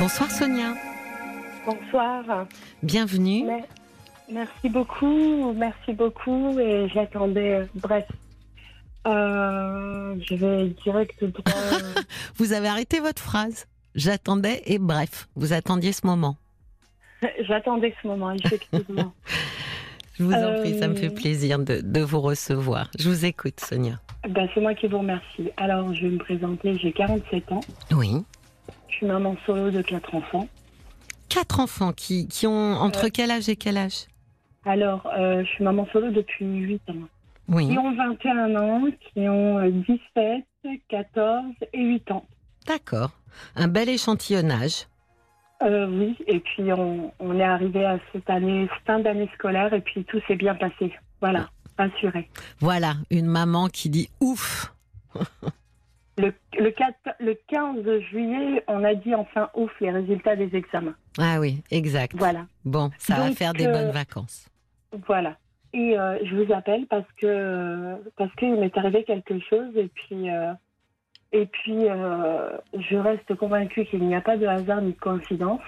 Bonsoir Sonia. Bonsoir. Bienvenue. Mais- merci beaucoup, merci beaucoup. Et j'attendais, euh, bref. Euh, je vais direct droit. euh, Vous avez arrêté votre phrase. J'attendais et bref, vous attendiez ce moment. j'attendais ce moment, effectivement. Je vous en prie, ça me Euh, fait plaisir de, de vous recevoir. Je vous écoute Sonia. ben, c'est moi qui vous remercie. Alors, je vais me présenter. J'ai 47 ans. Oui. Je suis maman solo de quatre enfants. Quatre enfants qui, qui ont entre Euh. quel âge et quel âge? Alors, euh, je suis maman solo depuis 8 ans. Oui. Qui ont 21 ans, qui ont euh, 17, 14 et 8 ans. D'accord. Un bel échantillonnage. Euh, oui, et puis on, on est arrivé à cette année, fin d'année scolaire, et puis tout s'est bien passé. Voilà, rassuré. Voilà, une maman qui dit ouf. Le, le, 4 le 15 juillet, on a dit enfin ouf les résultats des examens. Ah oui, exact. Voilà, Bon, ça va faire des euh, bonnes vacances. voilà. Et euh, je vous appelle parce que parce qu'il m'est arrivé quelque chose, et puis euh, et puis euh, je reste convaincue qu'il n'y a pas de hasard ni de coïncidence.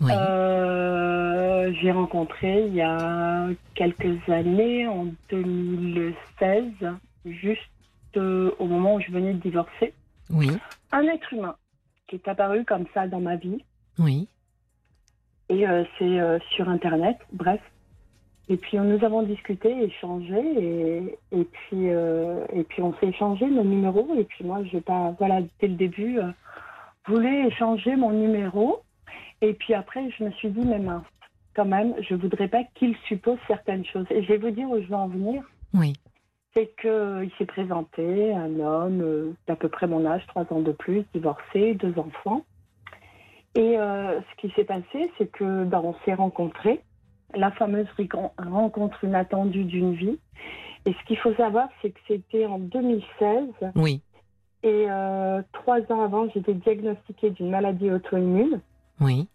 Oui. Euh, j'ai rencontré il y a quelques années, en 2016, juste euh, au moment où je venais de divorcer, Oui. un être humain qui est apparu comme ça dans ma vie. Oui. Et euh, c'est euh, sur Internet, bref. Et puis nous avons discuté, échangé, et, et puis et puis on s'est échangé nos numéros. Et puis moi, je pas, voilà, dès le début, voulais échanger mon numéro. Et puis après, je me suis dit, mais mince, quand même, je voudrais pas qu'il suppose certaines choses. Et je vais vous dire où je veux en venir. Oui. C'est qu'il s'est présenté, un homme euh, d'à peu près mon âge, trois ans de plus, divorcé, deux enfants. Et euh, ce qui s'est passé, c'est que ben, on s'est rencontrés, la fameuse rencontre inattendue d'une vie. Et ce qu'il faut savoir, c'est que c'était en 2016. Oui. Et euh, trois ans avant, j'étais diagnostiquée d'une maladie auto-immune. Oui.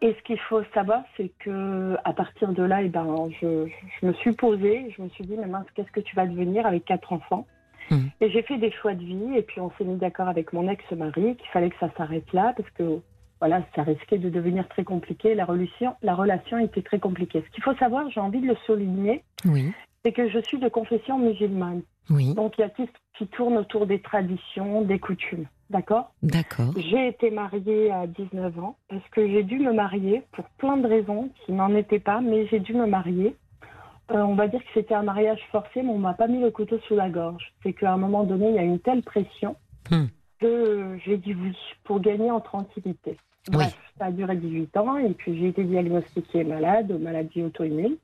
Et ce qu'il faut savoir, c'est que à partir de là, eh ben, je, je me suis posée, je me suis dit, mais mince, qu'est-ce que tu vas devenir avec quatre enfants? Mhm. Et j'ai fait des choix de vie, et puis on s'est mis d'accord avec mon ex-mari qu'il fallait que ça s'arrête là, parce que voilà, ça risquait de devenir très compliqué. La relation, la relation était très compliquée. Ce qu'il faut savoir, j'ai envie de le souligner, Oui. c'est que je suis de confession musulmane. Oui. Donc il y a tout ce qui tourne autour des traditions, des coutumes. D'accord? D'accord. j'ai été mariée à 19 ans parce que j'ai dû me marier pour plein de raisons qui n'en étaient pas, mais j'ai dû me marier. Euh, on va dire que c'était un mariage forcé, mais on m'a pas mis le couteau sous la gorge. C'est qu'à un moment donné, il y a une telle pression Hmm. que euh, j'ai dit oui pour gagner en tranquillité. Bref, ça a duré 18 ans et puis j'ai été diagnostiquée malade, maladie auto-immune.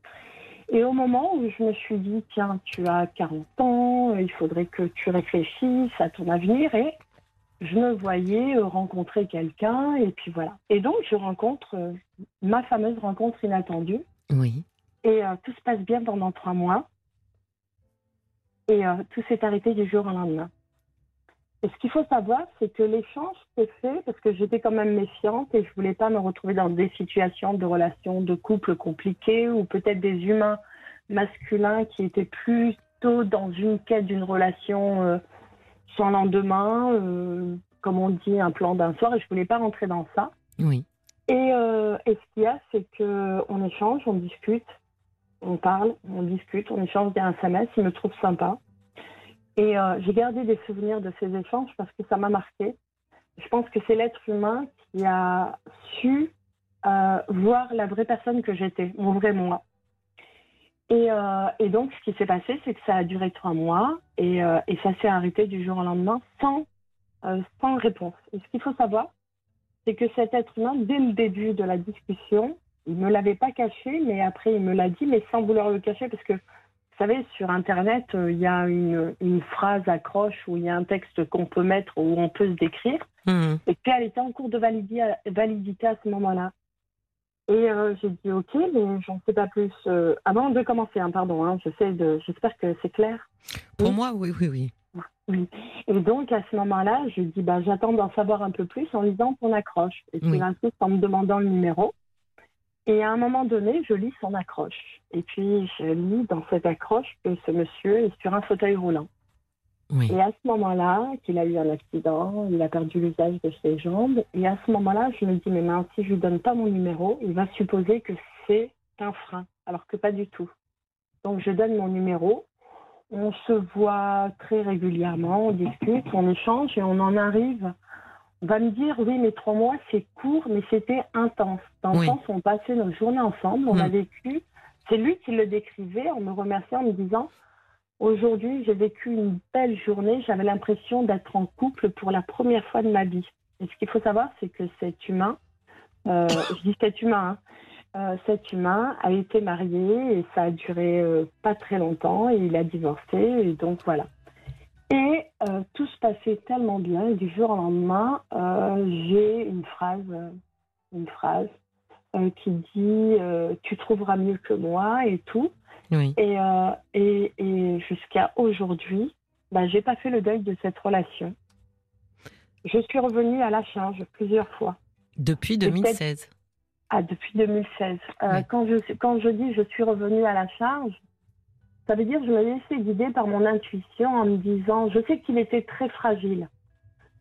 Et au moment où je me suis dit, tiens, tu as 40 ans, il faudrait que tu réfléchisses à ton avenir et je me voyais rencontrer quelqu'un et puis voilà. Et donc je rencontre euh, ma fameuse rencontre inattendue Oui. et euh, tout se passe bien pendant trois mois et euh, tout s'est arrêté du jour au lendemain. Et ce qu'il faut savoir, c'est que l'échange s'est fait parce que j'étais quand même méfiante et je voulais pas me retrouver dans des situations de relations de couple compliquées ou peut-être des humains masculins qui étaient plutôt dans une quête d'une relation euh, sans lendemain, euh, comme on dit, un plan d'un soir, et je voulais pas rentrer dans ça. Oui. Et, euh, et ce qu'il y a, c'est que on échange, on discute, on parle, on discute, on échange des SMS, il me trouve sympa. Et euh, j'ai gardé des souvenirs de ces échanges parce que ça m'a marqué. Je pense que c'est l'être humain qui a su euh, voir la vraie personne que j'étais, mon vrai moi. Et, euh, et donc, ce qui s'est passé, c'est que ça a duré trois mois et, ça s'est arrêté du jour au lendemain sans, sans réponse. Et ce qu'il faut savoir, c'est que cet être humain, dès le début de la discussion, il ne me l'avait pas caché, mais après il me l'a dit, mais sans vouloir le cacher, parce que vous savez, sur Internet, euh, il y a une, une phrase accroche où il y a un texte qu'on peut mettre, où on peut se décrire, Hmm. et qu'elle était en cours de validi- validité à ce moment-là. Et euh, j'ai dit ok, mais j'en sais pas plus. Euh, avant de commencer, hein, pardon, hein, j'espère que c'est clair. Pour Oui. moi, oui, oui, oui. Oui. Et donc, à ce moment-là, je dis, bah, j'attends d'en savoir un peu plus en lisant son accroche. Et puis, Oui. il insiste en me demandant le numéro. Et à un moment donné, je lis son accroche. Et puis, je lis dans cette accroche que ce monsieur est sur un fauteuil roulant. Et à ce moment-là, qu'il a eu un accident, il a perdu l'usage de ses jambes. Et à ce moment-là, je me dis, mais mince, si je lui donne pas mon numéro, il va supposer que c'est un frein, alors que pas du tout. Donc je donne mon numéro. On se voit très régulièrement, on discute, on échange et on en arrive. Va me dire, oui, mais trois mois, c'est court, mais c'était intense. Dans le sens où on passait nos journées ensemble, on a mm. vécu. C'est lui qui le décrivait en me remerciant, en me disant, Aujourd'hui, j'ai vécu une belle journée. J'avais l'impression d'être en couple pour la première fois de ma vie. Et ce qu'il faut savoir, c'est que cet humain, euh, je dis cet humain, hein, euh, cet humain a été marié et ça a duré euh, pas très longtemps et il a divorcé et donc voilà. Et tout se passait tellement bien et du jour au lendemain, j'ai une phrase, une phrase qui dit tu trouveras mieux que moi et tout. Euh, et, et, jusqu'à aujourd'hui, bah, j'ai pas fait le deuil de cette relation. Je suis revenue à la charge plusieurs fois. Depuis 2016 Ah, depuis 2016. Euh, quand, je, quand je dis je suis revenue à la charge, ça veut dire que je me laissais guider par mon intuition en me disant, je sais qu'il était très fragile,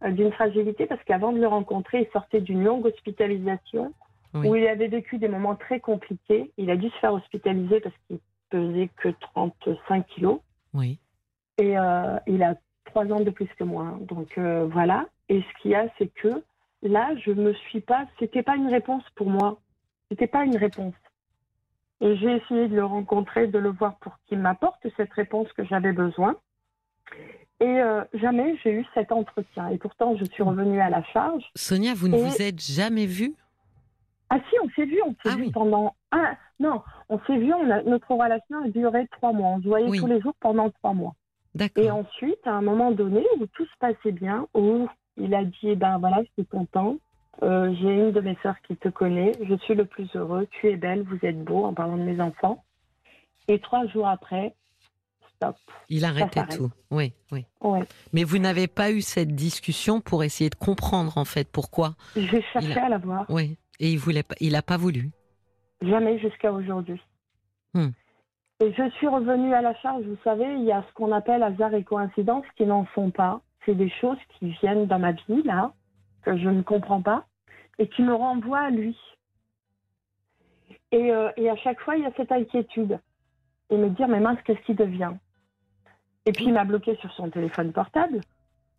euh, d'une fragilité parce qu'avant de le rencontrer, il sortait d'une longue hospitalisation où il avait vécu des moments très compliqués. Il a dû se faire hospitaliser parce qu'il pesait que 35 kilos. Oui. Et euh, il a trois ans de plus que moi. Donc euh, voilà. Et ce qu'il y a, c'est que là, je me suis pas. C'était pas une réponse pour moi. C'était pas une réponse. Et j'ai essayé de le rencontrer, de le voir pour qu'il m'apporte cette réponse que j'avais besoin. Et euh, jamais j'ai eu cet entretien. Et pourtant, je suis revenue à la charge. Sonia, vous ne vous êtes jamais vue? Ah si, on s'est vu, on s'est ah vu pendant un... Non, on s'est vu, notre relation a duré trois mois. On se voyait tous les jours pendant trois mois. Et ensuite, à un moment donné, où tout se passait bien, où il a dit, eh ben voilà, je suis content, euh, j'ai une de mes sœurs qui te connaît, je suis le plus heureux, tu es belle, vous êtes beau, en parlant de mes enfants. Et trois jours après, stop. Il arrêtait tout, oui, oui. Mais vous n'avez pas eu cette discussion pour essayer de comprendre, en fait, pourquoi J'ai cherché à la voir. Oui. Et il voulait il n'a pas voulu Jamais jusqu'à aujourd'hui. Hmm. Et je suis revenue à la charge, vous savez, il y a ce qu'on appelle hasard et coïncidence qui n'en sont pas. C'est des choses qui viennent dans ma vie, là, que je ne comprends pas, et qui me renvoient à lui. Et, euh, et à chaque fois, il y a cette inquiétude. Et me dire, mais mince, qu'est-ce qui devient? Et puis, il m'a bloqué sur son téléphone portable.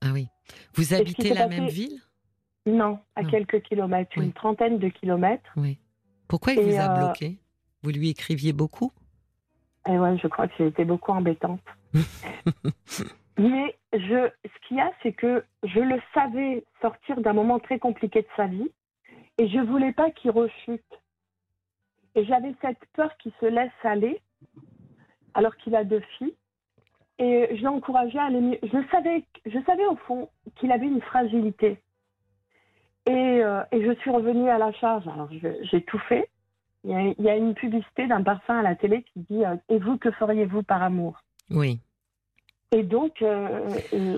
Ah oui. Vous habitez la même ville? Non, à quelques kilomètres, une trentaine de kilomètres. Oui. Pourquoi il vous a euh, bloqué? Vous lui écriviez beaucoup? Et eh ouais, je crois que j'ai été beaucoup embêtante. Mais ce qu'il y a, c'est que je le savais sortir d'un moment très compliqué de sa vie et je voulais pas qu'il rechute. Et j'avais cette peur qu'il se laisse aller alors qu'il a deux filles. Et je l'ai encouragé à aller mieux. Je savais, je savais au fond qu'il avait une fragilité. Euh, et, je suis revenue à la charge. Alors, j'ai tout fait. Il y, a, une publicité d'un parfum à la télé qui dit euh, Et vous, que feriez-vous par amour? Oui. Et donc. Euh,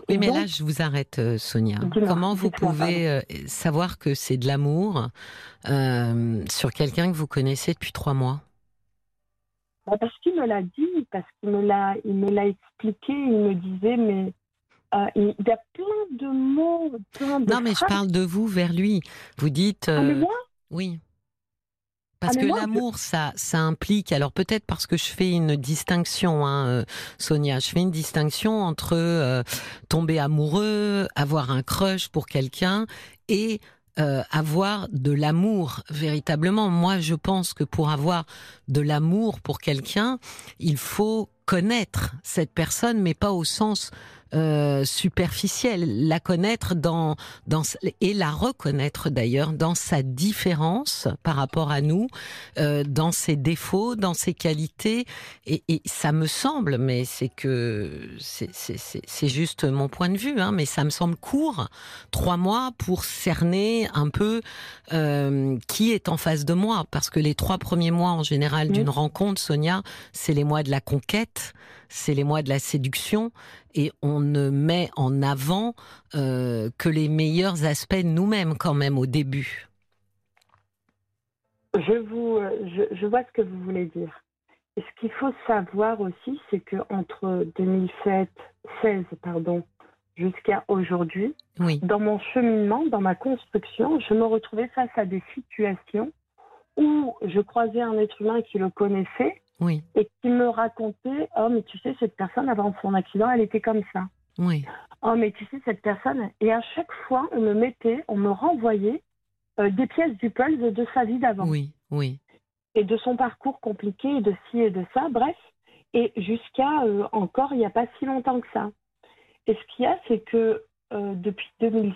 oui, mais là, je vous arrête, Sonia. Comment vous pouvez savoir que c'est de l'amour sur quelqu'un que vous connaissez depuis trois mois? Bah, Parce qu'il me l'a dit, parce qu'il me l'a expliqué. Il me disait Mais euh, il y a plein de mots, plein de Non, mais je parle de vous vers lui. Vous dites. Ah, mais euh, moi? Oui. Parce ah, que l'amour, ça, ça implique. Alors peut-être parce que je fais une distinction, hein, euh, Sonia. Je fais une distinction entre tomber amoureux, avoir un crush pour quelqu'un et avoir de l'amour véritablement. Moi, je pense que pour avoir de l'amour pour quelqu'un, il faut connaître cette personne, mais pas au sens euh, superficielle, la connaître dans, dans et la reconnaître d'ailleurs dans sa différence par rapport à nous, euh, dans ses défauts, dans ses qualités. Et, et ça me semble, mais c'est que c'est juste mon point de vue, hein, mais ça me semble court, trois mois pour cerner un peu euh, qui est en face de moi, parce que les trois premiers mois en général d'une rencontre, Sonia, c'est les mois de la conquête, c'est les mois de la séduction, et on ne met en avant euh, que les meilleurs aspects nous-mêmes quand même au début. Je, vous, je, vois ce que vous voulez dire. ce qu'il faut savoir aussi, c'est que entre 2007, 16, pardon, jusqu'à aujourd'hui, dans mon cheminement, dans ma construction, je me retrouvais face à des situations où je croisais un être humain qui le connaissait et qui me racontait Oh, mais tu sais, cette personne, avant son accident, elle était comme ça. Oui. Oh, mais tu sais, cette personne. Et à chaque fois, on me mettait, on me renvoyait euh, des pièces du puzzle de sa vie d'avant. Oui, oui. Et de son parcours compliqué, de ci et de ça, bref. Et jusqu'à euh, encore, il n'y a pas si longtemps que ça. Et ce qu'il y a, c'est que euh, depuis 2016,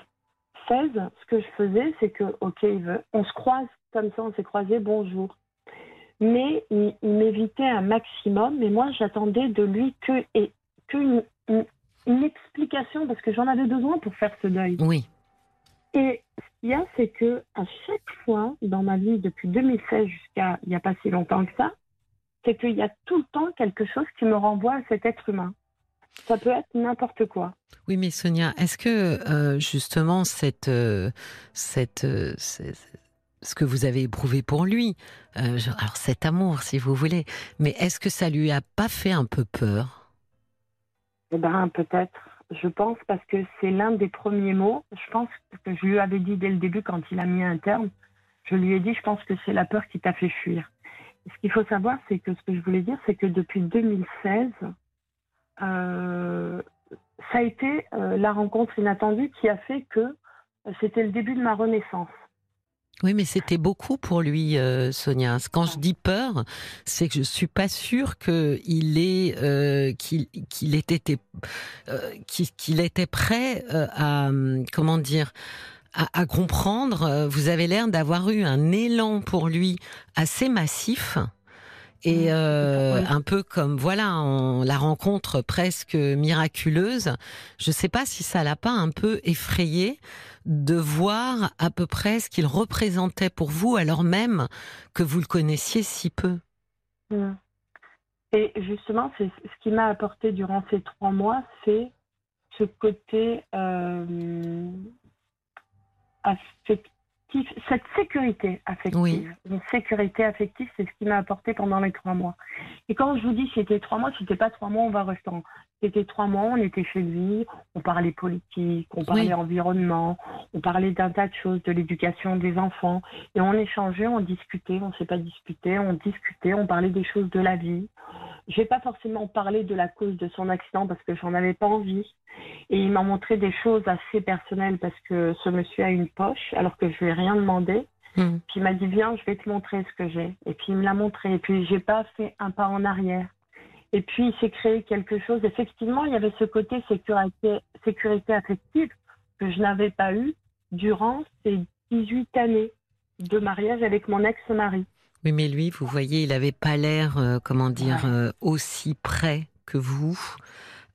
ce que je faisais, c'est que, OK, on se croise comme ça, on s'est croisés, bonjour. Mais il, m'évitait un maximum, mais moi, j'attendais de lui que, et, que une, explication, parce que j'en avais besoin pour faire ce deuil. Oui. Et ce qu'il y a, c'est que à chaque fois dans ma vie, depuis 2016 jusqu'à il n'y a pas si longtemps que ça, c'est qu'il y a tout le temps quelque chose qui me renvoie à cet être humain. Ça peut être n'importe quoi. Oui, mais Sonia, est-ce que euh, justement cette, euh, cette, euh, ce que vous avez éprouvé pour lui, alors cet amour, si vous voulez, mais est-ce que ça lui a pas fait un peu peur? Eh ben, peut-être. Je pense parce que c'est l'un des premiers mots. Je pense que je lui avais dit dès le début quand il a mis un terme. Je lui ai dit, je pense que c'est la peur qui t'a fait fuir. Ce qu'il faut savoir, c'est que ce que je voulais dire, c'est que depuis 2016, euh, ça a été euh, la rencontre inattendue qui a fait que euh, c'était le début de ma renaissance. Oui, mais c'était beaucoup pour lui, Sonia. Quand je dis peur, c'est que je suis pas sûre qu'il est qu'il qu'il était prêt à comment dire à comprendre. Vous avez l'air d'avoir eu un élan pour lui assez massif. Et mmh. euh, un peu comme voilà, on, la rencontre presque miraculeuse. Je ne sais pas si ça l'a pas un peu effrayé de voir à peu près ce qu'il représentait pour vous, alors même que vous le connaissiez si peu. Mmh. Et justement, c'est ce qui m'a apporté durant ces trois mois, c'est ce côté euh, affectif cette sécurité affective. Une sécurité affective, c'est ce qui m'a apporté pendant les trois mois. Et quand je vous dis c'était trois mois, c'était pas trois mois, on va rester en. C'était trois mois, on était chez lui, on parlait politique, on parlait environnement, on parlait d'un tas de choses, de l'éducation des enfants. Et on échangeait, on discutait, on ne s'est pas disputé, on discutait, on parlait des choses de la vie. Je n'ai pas forcément parlé de la cause de son accident parce que j'en avais pas envie. Et il m'a montré des choses assez personnelles parce que ce monsieur a une poche alors que je lui ai rien demandé. Hmm. Puis il m'a dit viens, je vais te montrer ce que j'ai. Et puis il me l'a montré. Et puis j'ai pas fait un pas en arrière. Et puis il s'est créé quelque chose. Effectivement, il y avait ce côté sécurité, sécurité affective que je n'avais pas eu durant ces 18 années de mariage avec mon ex-mari. Oui, mais lui, vous voyez, il n'avait pas l'air, euh, comment dire, euh, aussi près que vous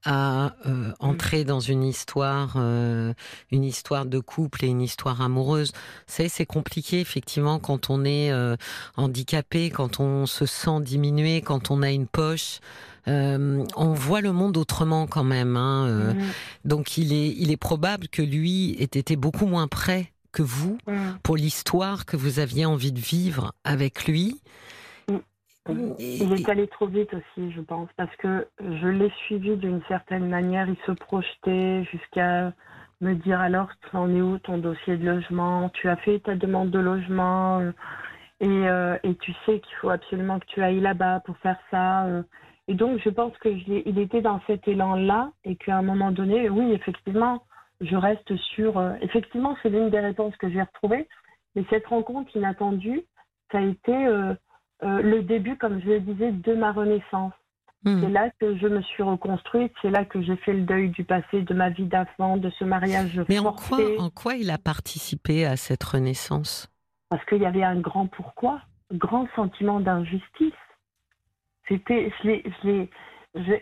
à euh, entrer dans une histoire, une histoire de couple et une histoire amoureuse. C'est c'est compliqué effectivement quand on est handicapé, quand on se sent diminué, quand on a une poche. on voit le monde autrement quand même. Hein, Donc il est, il est probable que lui ait été beaucoup moins près que vous mm. pour l'histoire que vous aviez envie de vivre avec lui. Il est allé trop vite aussi, je pense, parce que je l'ai suivi d'une certaine manière. Il se projetait jusqu'à me dire alors, tu en es où ton dossier de logement? Tu as fait ta demande de logement? Et, euh, et tu sais qu'il faut absolument que tu ailles là-bas pour faire ça. Euh. Et donc, je pense qu'il était dans cet élan-là et qu'à un moment donné, oui, effectivement, je reste sur. Euh, effectivement, c'est l'une des réponses que j'ai retrouvées. Mais cette rencontre inattendue, ça a été euh, euh, le début, comme je le disais, de ma renaissance. Hmm. C'est là que je me suis reconstruite, c'est là que j'ai fait le deuil du passé, de ma vie d'enfant, de ce mariage Mais en quoi, en quoi il a participé à cette renaissance? Parce qu'il y avait un grand pourquoi, grand sentiment d'injustice. C'était, je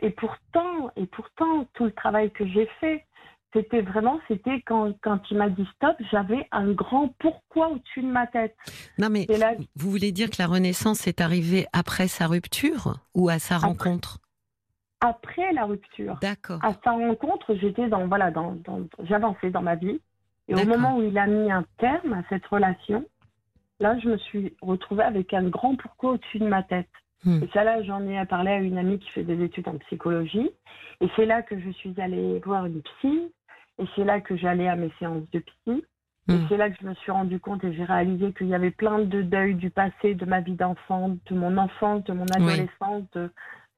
et pourtant, et pourtant, tout le travail que j'ai fait, c'était vraiment, c'était quand, quand il m'a dit stop, j'avais un grand pourquoi au-dessus de ma tête. Non, mais vous voulez dire que la renaissance est arrivée après sa rupture ou à sa rencontre? Après la rupture. D'accord. À sa rencontre, j'étais dans, voilà, dans, j'avançais dans ma vie. Et au moment où il a mis un terme à cette relation, là, je me suis retrouvée avec un grand pourquoi au-dessus de ma tête. Hmm. Et ça, là, j'en ai parlé à une amie qui fait des études en psychologie. Et c'est là que je suis allée voir une psy. Et c'est là que j'allais à mes séances de psy. Et hmm. c'est là que je me suis rendu compte et j'ai réalisé qu'il y avait plein de deuils du passé, de ma vie d'enfant, de mon enfance, de mon adolescence, de,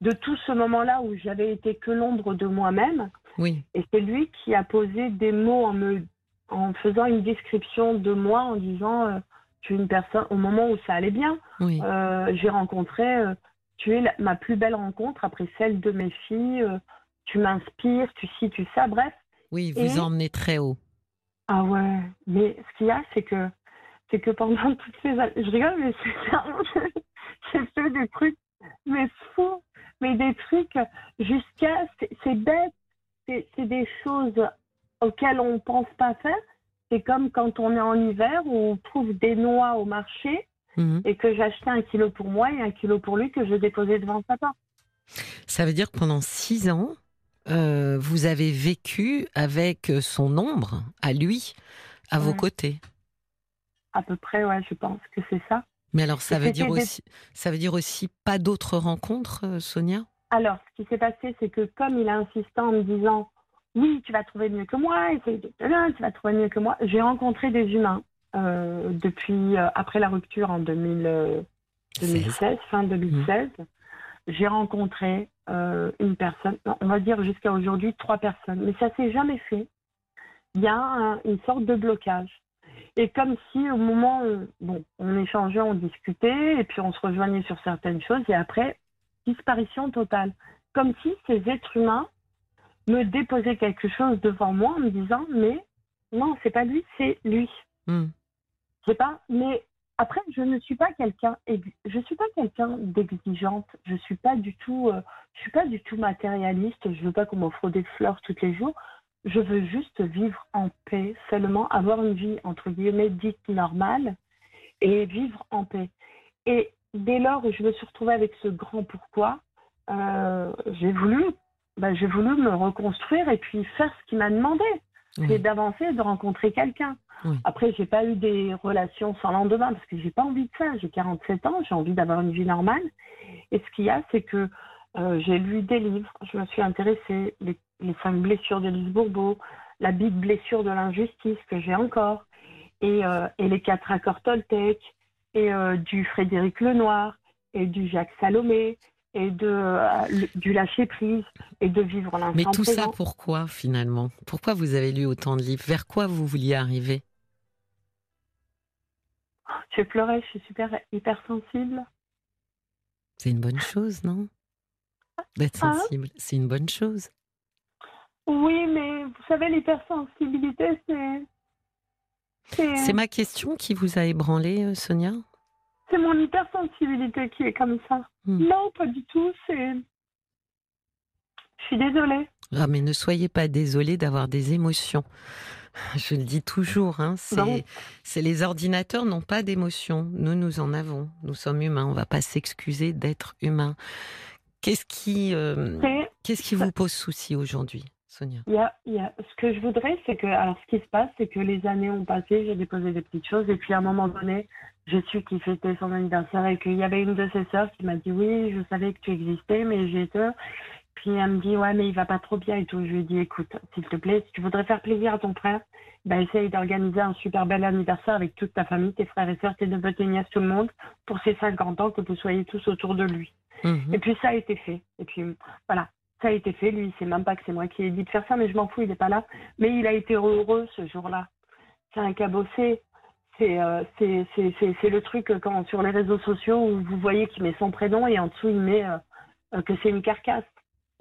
de, tout ce moment-là où j'avais été que l'ombre de moi-même. Oui. Et c'est lui qui a posé des mots en me en faisant une description de moi en disant euh, tu es une personne au moment où ça allait bien. Euh, j'ai rencontré euh, tu es ma plus belle rencontre après celle de mes filles. tu m'inspires, tu sais, tu ça, bref. Oui, vous emmenez très haut. Ah ouais, mais ce qu'il y a, c'est que, c'est que pendant toutes ces années, je rigole, mais j'ai fait des trucs, mais fous, mais des trucs jusqu'à, c'est bête, c'est des choses auxquelles on ne pense pas faire. C'est comme quand on est en hiver où on trouve des noix au marché mhm. et que j'achetais un kilo pour moi et un kilo pour lui que je déposais devant sa porte. Ça veut dire que pendant six ans, euh, vous avez vécu avec son ombre à lui, à vos côtés. À peu près, ouais, je pense que c'est ça. Mais alors, ça veut dire aussi, ça veut dire aussi pas d'autres rencontres, euh, Sonia? Alors, ce qui s'est passé, c'est que comme il a insisté en me disant, oui, tu vas trouver mieux que moi, essaye de tu vas trouver mieux que moi. J'ai rencontré des humains euh, depuis après la rupture en 2016, fin 2016. Mmh. J'ai rencontré euh, une personne, on va dire jusqu'à aujourd'hui trois personnes, mais ça s'est jamais fait. Il y a une sorte de blocage. Et comme si au moment où bon, on échangeait, on discutait, et puis on se rejoignait sur certaines choses, et après, disparition totale. Comme si ces êtres humains me déposaient quelque chose devant moi en me disant, mais non, c'est pas lui, c'est lui. Hmm. C'est pas, mais après, je ne suis pas quelqu'un, je suis pas quelqu'un d'exigeante. Je suis pas du tout, euh, je suis pas du tout matérialiste. Je veux pas qu'on m'offre des fleurs tous les jours. Je veux juste vivre en paix, seulement avoir une vie entre guillemets dite normale et vivre en paix. Et dès lors je me suis retrouvée avec ce grand pourquoi, euh, j'ai voulu, bah, j'ai voulu me reconstruire et puis faire ce qu'il m'a demandé, c'est d'avancer, de rencontrer quelqu'un. Après, Après, j'ai pas eu des relations sans lendemain parce que j'ai pas envie de ça. J'ai 47 ans, j'ai envie d'avoir une vie normale. Et ce qu'il y a, c'est que euh, j'ai lu des livres, je me suis intéressée, les, les cinq blessures de Lise Bourbeau, la big blessure de l'injustice que j'ai encore, et, euh, et, les quatre accords Toltec, et euh, du Frédéric Lenoir, et du Jacques Salomé, et de, euh, du lâcher prise et de vivre l'instant Mais tout ça, pourquoi finalement? Pourquoi vous avez lu autant de livres? Vers quoi vous vouliez arriver? Je pleurais, je suis super hypersensible. C'est une bonne chose, non? D'être hein? sensible, c'est une bonne chose. Oui, mais vous savez, l'hypersensibilité, c'est... C'est ma question qui vous a ébranlé, euh, Sonia? C'est mon hypersensibilité qui est comme ça. Hmm. Non, pas du tout. C'est. Je suis désolée. Ah, mais ne soyez pas désolée d'avoir des émotions. Je le dis toujours, hein, c'est les ordinateurs n'ont pas d'émotions. Nous, nous en avons. Nous sommes humains. On ne va pas s'excuser d'être humain. Qu'est-ce qui, euh, qu'est-ce qui vous pose souci aujourd'hui Sonia? Il y, a, il y a, Ce que je voudrais, c'est que, alors ce qui se passe, c'est que les années ont passé, j'ai déposé des petites choses, et puis à un moment donné, je suis qui fêtait son anniversaire et qu'il y avait une de ses sœurs qui m'a dit oui, je savais que tu existais, mais j'ai peur. Puis elle me dit ouais, mais il va pas trop bien et tout. Je lui ai dit écoute, s'il te plaît, si tu voudrais faire plaisir à ton frère, ben essaye d'organiser un super bel anniversaire avec toute ta famille, tes frères et sœurs, tes neveux, tes nièces, tout le monde, pour ses 50 ans, que vous soyez tous autour de lui. Mhm. Et puis ça a été fait. Et puis voilà, ça a été fait. Lui, c'est même pas que c'est moi qui ai dit de faire ça, mais je m'en fous, il n'est pas là. Mais il a été heureux ce jour-là. C'est un cabossé. Euh, c'est le truc quand sur les réseaux sociaux où vous voyez qu'il met son prénom et en dessous il met euh, euh, que c'est une carcasse.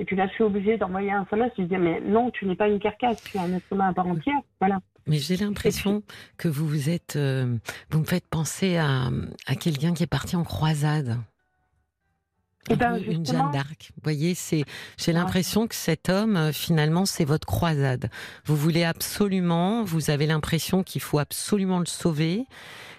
Et puis là, je suis obligée d'envoyer un SMS. Je dis mais non, tu n'es pas une carcasse, tu es un être humain à part entière. Voilà. Mais j'ai l'impression que vous vous êtes, vous me faites penser à, à quelqu'un qui est parti en croisade. Eh ben, une Jeanne d'Arc. Vous voyez, c'est, j'ai l'impression que cet homme, euh, finalement, c'est votre croisade. Vous voulez absolument, vous avez l'impression qu'il faut absolument le sauver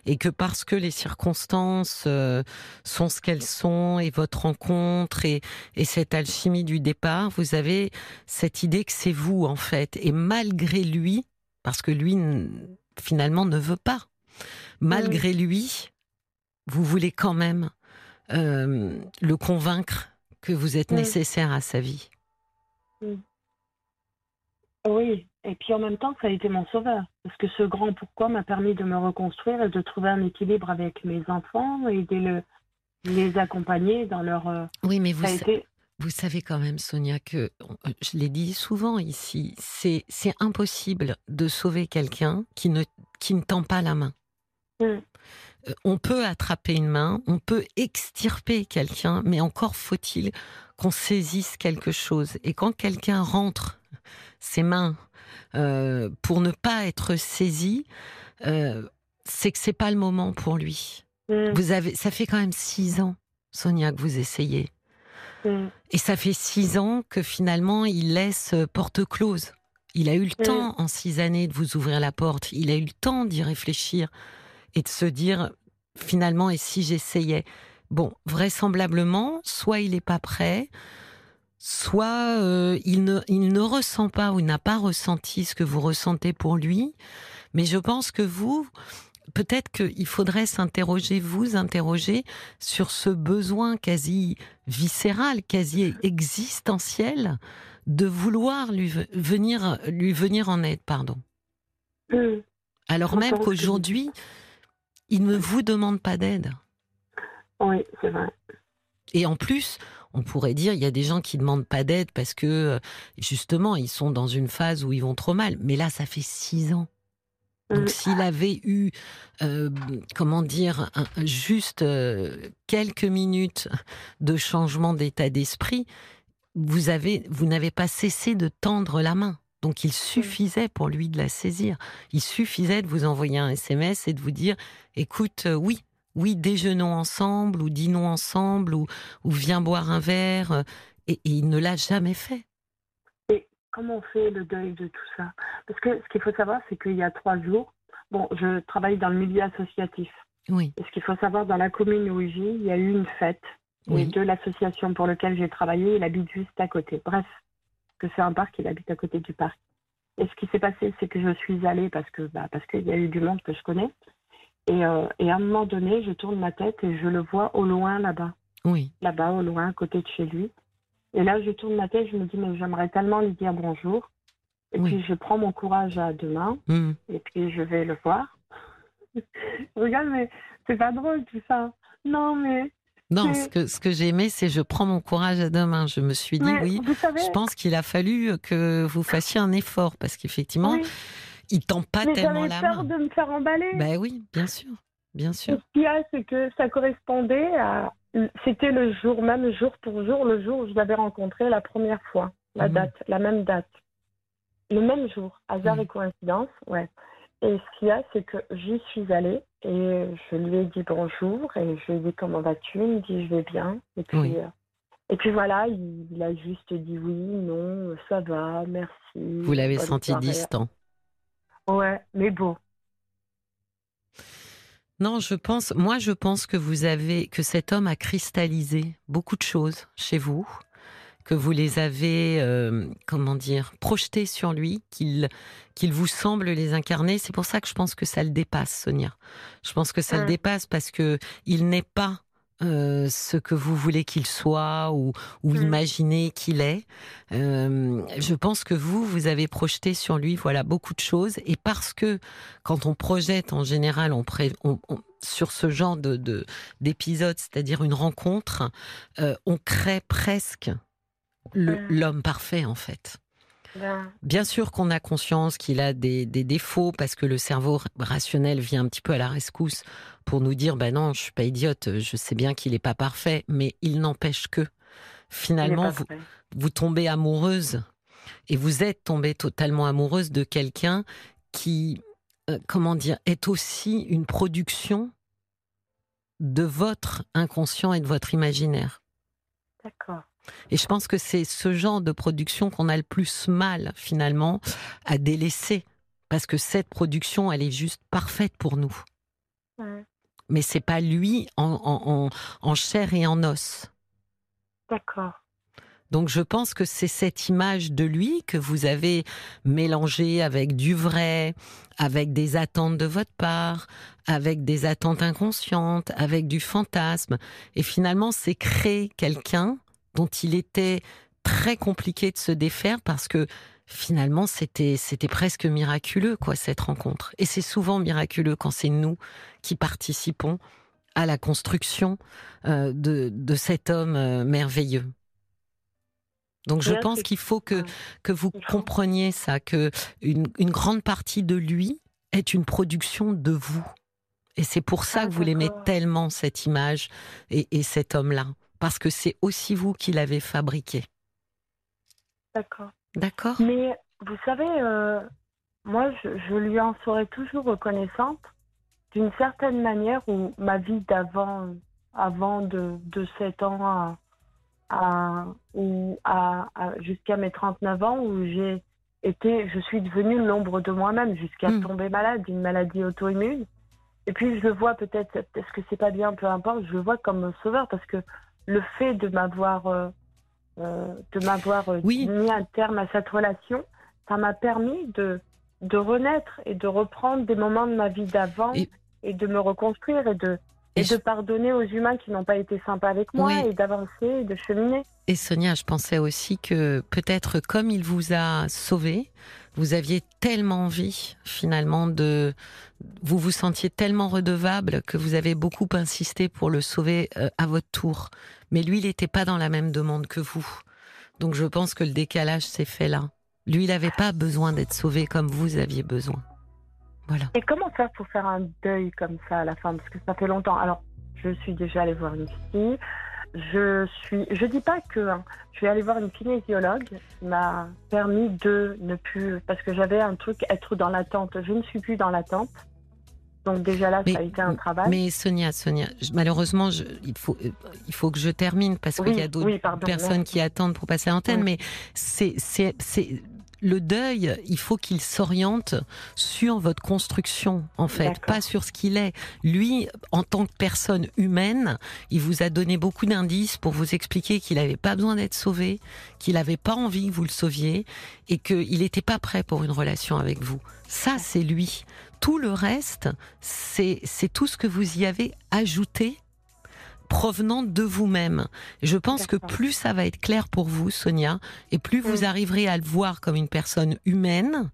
et que parce que les circonstances euh, sont ce qu'elles sont et votre rencontre et, et cette alchimie du départ, vous avez cette idée que c'est vous, en fait. Et malgré lui, parce que lui, finalement, ne veut pas, malgré lui, vous voulez quand même le convaincre que vous êtes nécessaire à sa vie. Oui, et puis en même temps, ça a été mon sauveur. Parce que ce grand pourquoi m'a permis de me reconstruire et de trouver un équilibre avec mes enfants et de les accompagner dans leur. Euh, oui, mais vous, vous savez quand même, Sonia, que euh, je l'ai dit souvent ici, c'est impossible de sauver quelqu'un qui ne, qui ne tend pas la main. Mmh. Euh, on peut attraper une main, on peut extirper quelqu'un, mais encore faut-il qu'on saisisse quelque chose. Et quand quelqu'un rentre ses mains euh, pour ne pas être saisi, euh, c'est que c'est pas le moment pour lui. Mm. Vous avez, ça fait quand même six ans, Sonia, que vous essayez. Mm. Et ça fait six ans que finalement il laisse porte close. Il a eu le mm. temps en six années de vous ouvrir la porte. Il a eu le temps d'y réfléchir et de se dire finalement et si j'essayais? Bon, vraisemblablement, soit il n'est pas prêt, soit euh, il, ne, il ne ressent pas ou n'a pas ressenti ce que vous ressentez pour lui, mais je pense que vous, peut-être qu'il faudrait s'interroger, vous interroger sur ce besoin quasi viscéral, quasi existentiel de vouloir lui venir, lui venir en aide, pardon. Mmh. Alors même qu'aujourd'hui, il ne vous demande pas d'aide. Oui, c'est vrai. Et en plus, on pourrait dire il y a des gens qui demandent pas d'aide parce que euh, justement ils sont dans une phase où ils vont trop mal. Mais là, ça fait six ans. Donc mm. s'il avait eu, euh, comment dire, juste euh, quelques minutes de changement d'état d'esprit, vous avez, vous n'avez pas cessé de tendre la main. Donc il mm. suffisait pour lui de la saisir. Il suffisait de vous envoyer un SMS et de vous dire, écoute, oui, oui, déjeunons ensemble, ou dînons ensemble, ou, ou viens boire un verre. Euh, et, il ne l'a jamais fait. Et comment on fait le deuil de tout ça? Parce que ce qu'il faut savoir, c'est qu'il y a trois jours, bon, je travaille dans le milieu associatif. Oui. Et ce qu'il faut savoir, dans la commune où je vis, il y a eu une fête. Et de l'association pour laquelle j'ai travaillé, il habite juste à côté. Bref, que c'est un parc, il habite à côté du parc. Et ce qui s'est passé, c'est que je suis allée parce que bah, parce qu'il y a eu du monde que je connais. Euh, et, à un moment donné, je tourne ma tête et je le vois au loin là-bas. Oui. Là-bas, au loin, à côté de chez lui. Et là, je tourne ma tête, je me dis, mais j'aimerais tellement lui dire bonjour. Et puis, je prends mon courage à deux mains. Hmm. Et puis, je vais le voir. Regarde, mais c'est pas drôle tout ça. Non, mais. Non, ce que, ce que j'ai aimé, c'est je prends mon courage à deux mains. Je me suis dit, oui, je pense qu'il a fallu que vous fassiez un effort parce qu'effectivement, il tend pas tellement la peur de me faire emballer. Ben oui, bien sûr, bien sûr. ce qu'il y a, c'est que ça correspondait à. C'était le jour, même jour pour jour, le jour où je l'avais rencontré la première fois, la mhm. date, la même date. Le même jour, hasard mhm. et coïncidence, ouais. Et ce qu'il y a, c'est que j'y suis allée et je lui ai dit bonjour et je lui ai dit comment vas-tu? Il me dit je vais bien. Et puis, euh, et puis voilà, il, a juste dit oui, non, ça va, merci. Vous l'avez senti distant Ouais, mais bon. Non, je pense, moi je pense que vous avez, que cet homme a cristallisé beaucoup de choses chez vous, que vous les avez, euh, comment dire, projetées sur lui, qu'il qu'il vous semble les incarner. C'est pour ça que je pense que ça le dépasse, Sonia. Je pense que ça le dépasse parce que il n'est pas euh, ce que vous voulez qu'il soit ou, ou mm. imaginez qu'il est. Euh, je pense que vous, vous avez projeté sur lui, voilà, beaucoup de choses. Et parce que quand on projette en général, on, sur ce genre de d'épisode, c'est-à-dire une rencontre, euh, on crée presque mm. L'homme parfait en fait. Ben. Bien sûr qu'on a conscience qu'il a des, des, défauts parce que le cerveau rationnel vient un petit peu à la rescousse pour nous dire ben non, je suis pas idiote, je sais bien qu'il n'est pas parfait, mais il n'empêche que finalement vous, vous tombez amoureuse et vous êtes tombée totalement amoureuse de quelqu'un qui euh, comment dire est aussi une production de votre inconscient et de votre imaginaire. D'accord. Et je pense que c'est ce genre de production qu'on a le plus mal finalement à délaisser parce que cette production, elle est juste parfaite pour nous. Mais c'est pas lui en, en, chair et en os. D'accord. Donc je pense que c'est cette image de lui que vous avez mélangée avec du vrai, avec des attentes de votre part, avec des attentes inconscientes, avec du fantasme. Et finalement, c'est créer quelqu'un dont il était très compliqué de se défaire parce que finalement c'était c'était presque miraculeux quoi cette rencontre et c'est souvent miraculeux quand c'est nous qui participons à la construction euh, de, de cet homme euh, merveilleux. Donc je pense qu'il faut que, que vous compreniez ça, que une, une, grande partie de lui est une production de vous. Et c'est pour ça ah, que vous l'aimez tellement, cette image et, et cet homme-là. Parce que c'est aussi vous qui l'avez fabriqué. D'accord. D'accord? Mais vous savez, euh, moi, je, je, lui en serai toujours reconnaissante d'une certaine manière où ma vie d'avant, avant de, de 7 ans à, à, ou à, jusqu'à mes 39 ans où j'ai été, je suis devenue l'ombre de moi-même jusqu'à hmm. tomber malade d'une maladie auto-immune. Et puis je le vois peut-être, est-ce que c'est pas bien, peu importe, je le vois comme sauveur parce que le fait de m'avoir euh, euh, de m'avoir euh, mis un terme à cette relation, ça m'a permis de de renaître et de reprendre des moments de ma vie d'avant et... de me reconstruire et de et, de pardonner aux humains qui n'ont pas été sympas avec moi et d'avancer et de cheminer. Et Sonia, je pensais aussi que peut-être comme il vous a sauvé, vous aviez tellement envie finalement de... Vous vous sentiez tellement redevable que vous avez beaucoup insisté pour le sauver euh, à votre tour. Mais lui, il n'était pas dans la même demande que vous. Donc je pense que le décalage s'est fait là. Lui, il n'avait pas besoin d'être sauvé comme vous aviez besoin. Et comment faire pour faire un deuil comme ça à la fin? Parce que ça fait longtemps. Alors, je suis déjà allée voir une fille. Je suis, je dis pas que hein, je vais aller voir une kinésiologue qui m'a permis de ne plus, parce que j'avais un truc être dans l'attente. Je ne suis plus dans l'attente. Donc déjà là, ça a été un travail. Mais Sonia, Sonia, malheureusement, il faut euh, il faut que je termine parce qu'il y a d'autres personnes qui attendent pour passer à l'antenne. Mais c'est c'est le deuil, il faut qu'il s'oriente sur votre construction, en fait, pas sur ce qu'il est. Lui, en tant que personne humaine, il vous a donné beaucoup d'indices pour vous expliquer qu'il n'avait pas besoin d'être sauvé, qu'il n'avait pas envie que vous le sauviez et qu'il n'était pas prêt pour une relation avec vous. Ça, c'est lui. Tout le reste, c'est tout ce que vous y avez ajouté provenant de vous-même. Je pense que plus ça va être clair pour vous, Sonia, et plus vous mm. arriverez à le voir comme une personne humaine,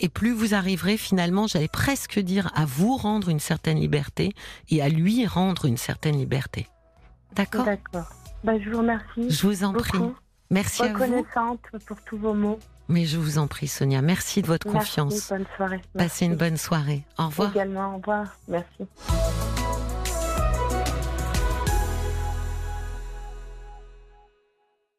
et plus vous arriverez finalement, j'allais presque dire, à vous rendre une certaine liberté et à lui rendre une certaine liberté. D'accord? D'accord. Bah, je vous remercie. Je vous en prie. Merci à vous. Reconnaissante pour tous vos mots. Mais je vous en prie, Sonia. Merci de votre confiance. Bonne soirée. Passez une bonne soirée. Au revoir. Également, au revoir. Merci.